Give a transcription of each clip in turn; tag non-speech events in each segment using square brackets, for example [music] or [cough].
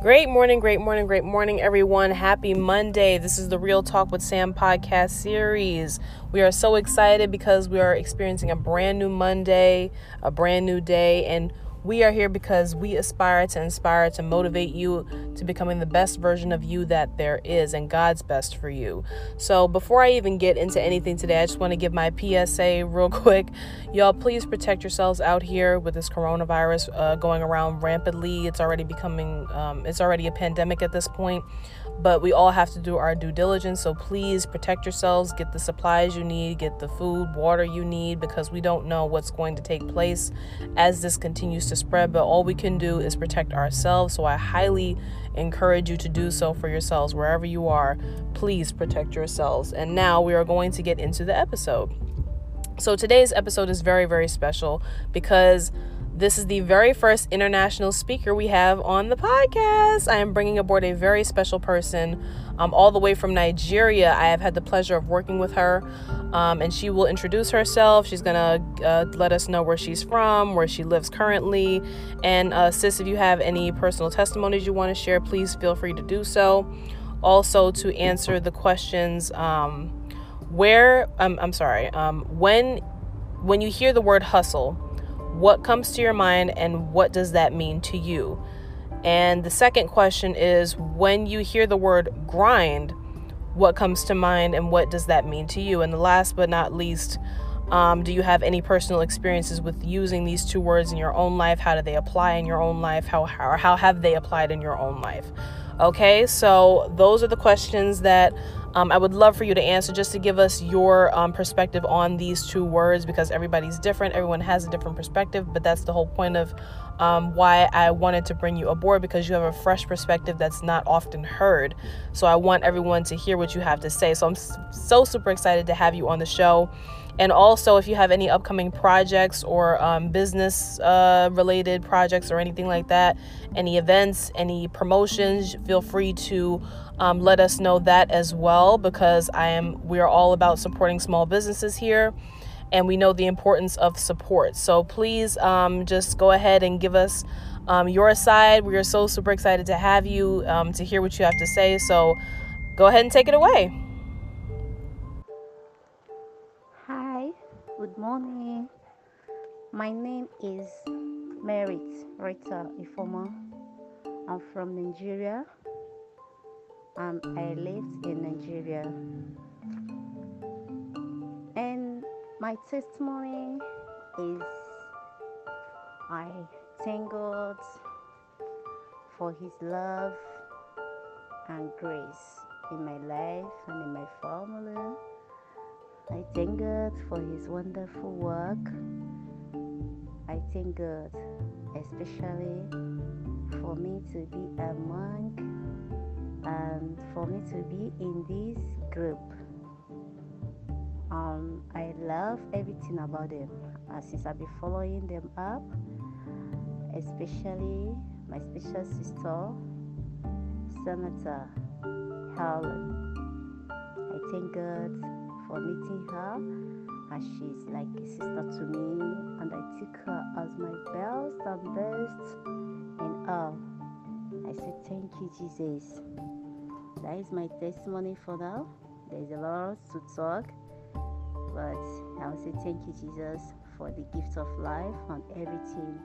Great morning, great morning, great morning, everyone. Happy Monday. This is the Real Talk with Sam podcast series. We are so excited because we are experiencing a brand new Monday, a brand new day, and we are here because we aspire to inspire to motivate you to becoming the best version of you that there is and God's best for you. So, before I even get into anything today, I just want to give my PSA real [laughs] quick. Y'all, please protect yourselves out here with this coronavirus uh, going around rampantly. It's already becoming, um, it's already a pandemic at this point but we all have to do our due diligence. So please protect yourselves, get the supplies you need, get the food, water you need, because we don't know what's going to take place as this continues to spread. But all we can do is protect ourselves. So I highly encourage you to do so for yourselves wherever you are. Please protect yourselves. And now we are going to get into the episode. So today's episode is very, very special because this is the very first international speaker we have on the podcast. I am bringing aboard a very special person, um, all the way from Nigeria. I have had the pleasure of working with her, um, and she will introduce herself. She's gonna uh, let us know where she's from, where she lives currently. And, uh, sis, if you have any personal testimonies you want to share, please feel free to do so. Also, to answer the questions, um, where, um, I'm sorry, um, when, when you hear the word hustle, what comes to your mind and what does that mean to you? And the second question is when you hear the word grind, what comes to mind and what does that mean to you? And the last but not least, um, do you have any personal experiences with using these two words in your own life? How do they apply in your own life? How, how, how have they applied in your own life? Okay, so those are the questions that um, I would love for you to answer just to give us your um, perspective on these two words because everybody's different. Everyone has a different perspective, but that's the whole point of um, why I wanted to bring you aboard because you have a fresh perspective that's not often heard. So I want everyone to hear what you have to say. So I'm so super excited to have you on the show. And also, if you have any upcoming projects or um, business uh, related projects or anything like that, any events, any promotions, feel free to um, let us know that as well because I am we are all about supporting small businesses here and we know the importance of support. So please um, just go ahead and give us um, your side. We are so super excited to have you um, to hear what you have to say. So go ahead and take it away. Good morning. My name is Merit Rita Ifoma. I'm from Nigeria and I lived in Nigeria. And my testimony is I thank God for His love and grace in my life and in my family. I thank God for His wonderful work. I thank God especially for me to be a monk and for me to be in this group. Um, I love everything about them uh, since I've been following them up, especially my special sister, Senator Helen. I thank God for meeting her, and she's like a sister to me, and I took her as my best and best in all. I said, Thank you, Jesus. That is my testimony for now. There's a lot to talk, but I will say thank you, Jesus, for the gift of life and everything.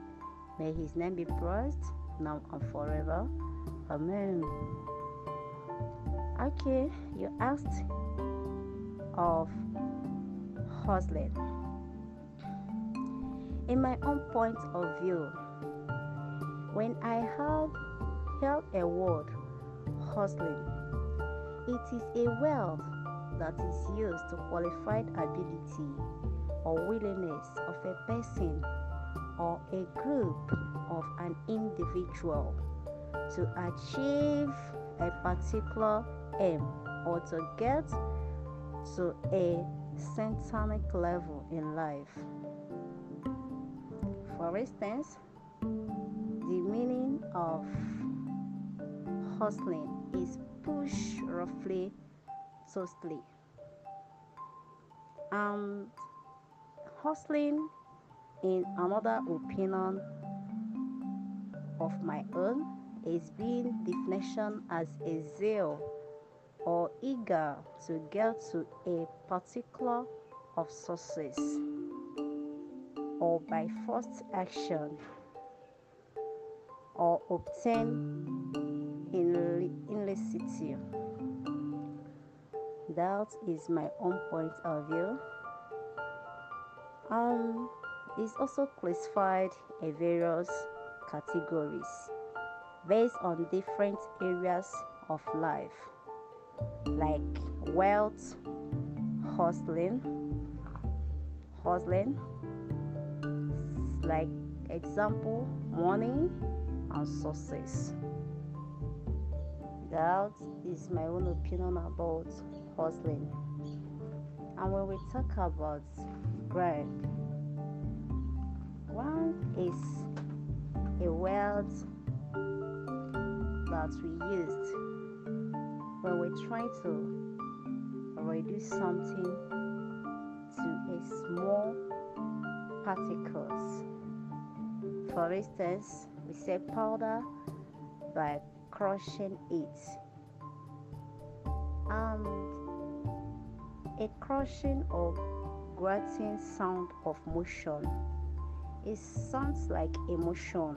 May His name be praised now and forever. Amen. Okay, you asked of hustling. In my own point of view, when I have held a word hustling. It is a word that is used to qualify ability or willingness of a person or a group of an individual to achieve a particular aim or to get to a centric level in life. For instance, the meaning of hustling is push roughly softly. And hustling, in another opinion of my own, is being definition as a zeal or eager to get to a particular of success or by first action or obtain illicitity. That is my own point of view. Um, it's also classified in various categories based on different areas of life like wealth, hustling, hustling, like example, money and success. That is my own opinion about hustling. And when we talk about grind, one is a word that we used when we're trying to reduce something to a small particles. For instance, we say powder by crushing it. And a crushing or grating sound of motion. It sounds like emotion.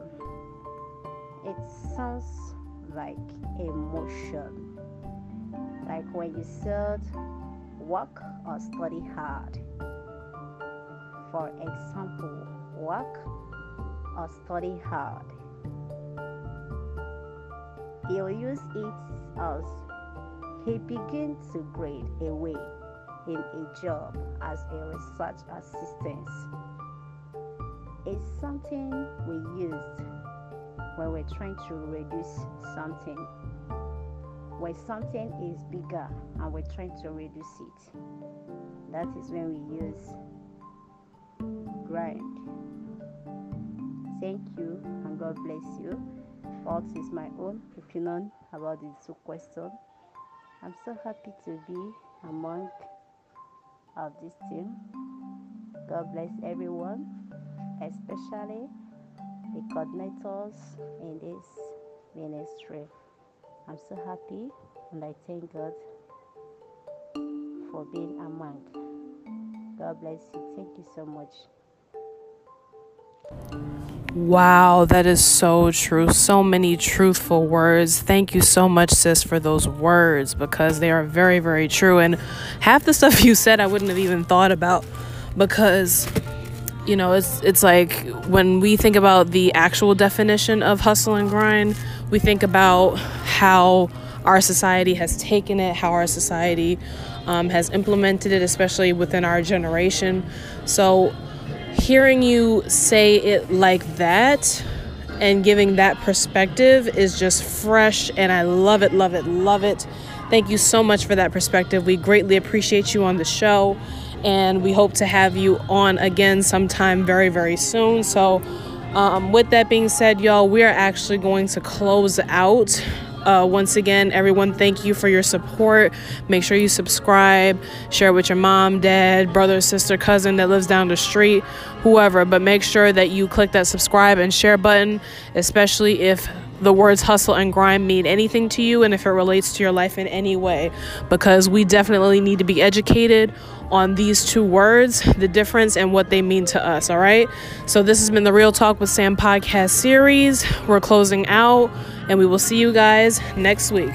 It sounds like emotion. Like when you said work or study hard. For example, work or study hard. He'll use it as he begins to grade away in a job as a research assistant. It's something we used when we're trying to reduce something. When something is bigger and we're trying to reduce it, that is when we use grind. Thank you and God bless you. What is my own opinion about this two questions. I'm so happy to be among of this team. God bless everyone, especially the coordinators in this ministry. I'm so happy and I thank God for being among. God bless you. Thank you so much. Wow, that is so true. So many truthful words. Thank you so much, sis, for those words because they are very, very true. And half the stuff [laughs] you said, I wouldn't have even thought about because you know it's it's like when we think about the actual definition of hustle and grind we think about how our society has taken it how our society um, has implemented it especially within our generation so hearing you say it like that and giving that perspective is just fresh and I love it, love it, love it. Thank you so much for that perspective. We greatly appreciate you on the show and we hope to have you on again sometime very, very soon. So, um, with that being said, y'all, we are actually going to close out uh, once again, everyone, thank you for your support. Make sure you subscribe, share with your mom, dad, brother, sister, cousin that lives down the street, whoever. But make sure that you click that subscribe and share button, especially if the words hustle and grind mean anything to you and if it relates to your life in any way, because we definitely need to be educated on these two words, the difference and what they mean to us. All right. So, this has been the Real Talk with Sam podcast series. We're closing out, and we will see you guys next week.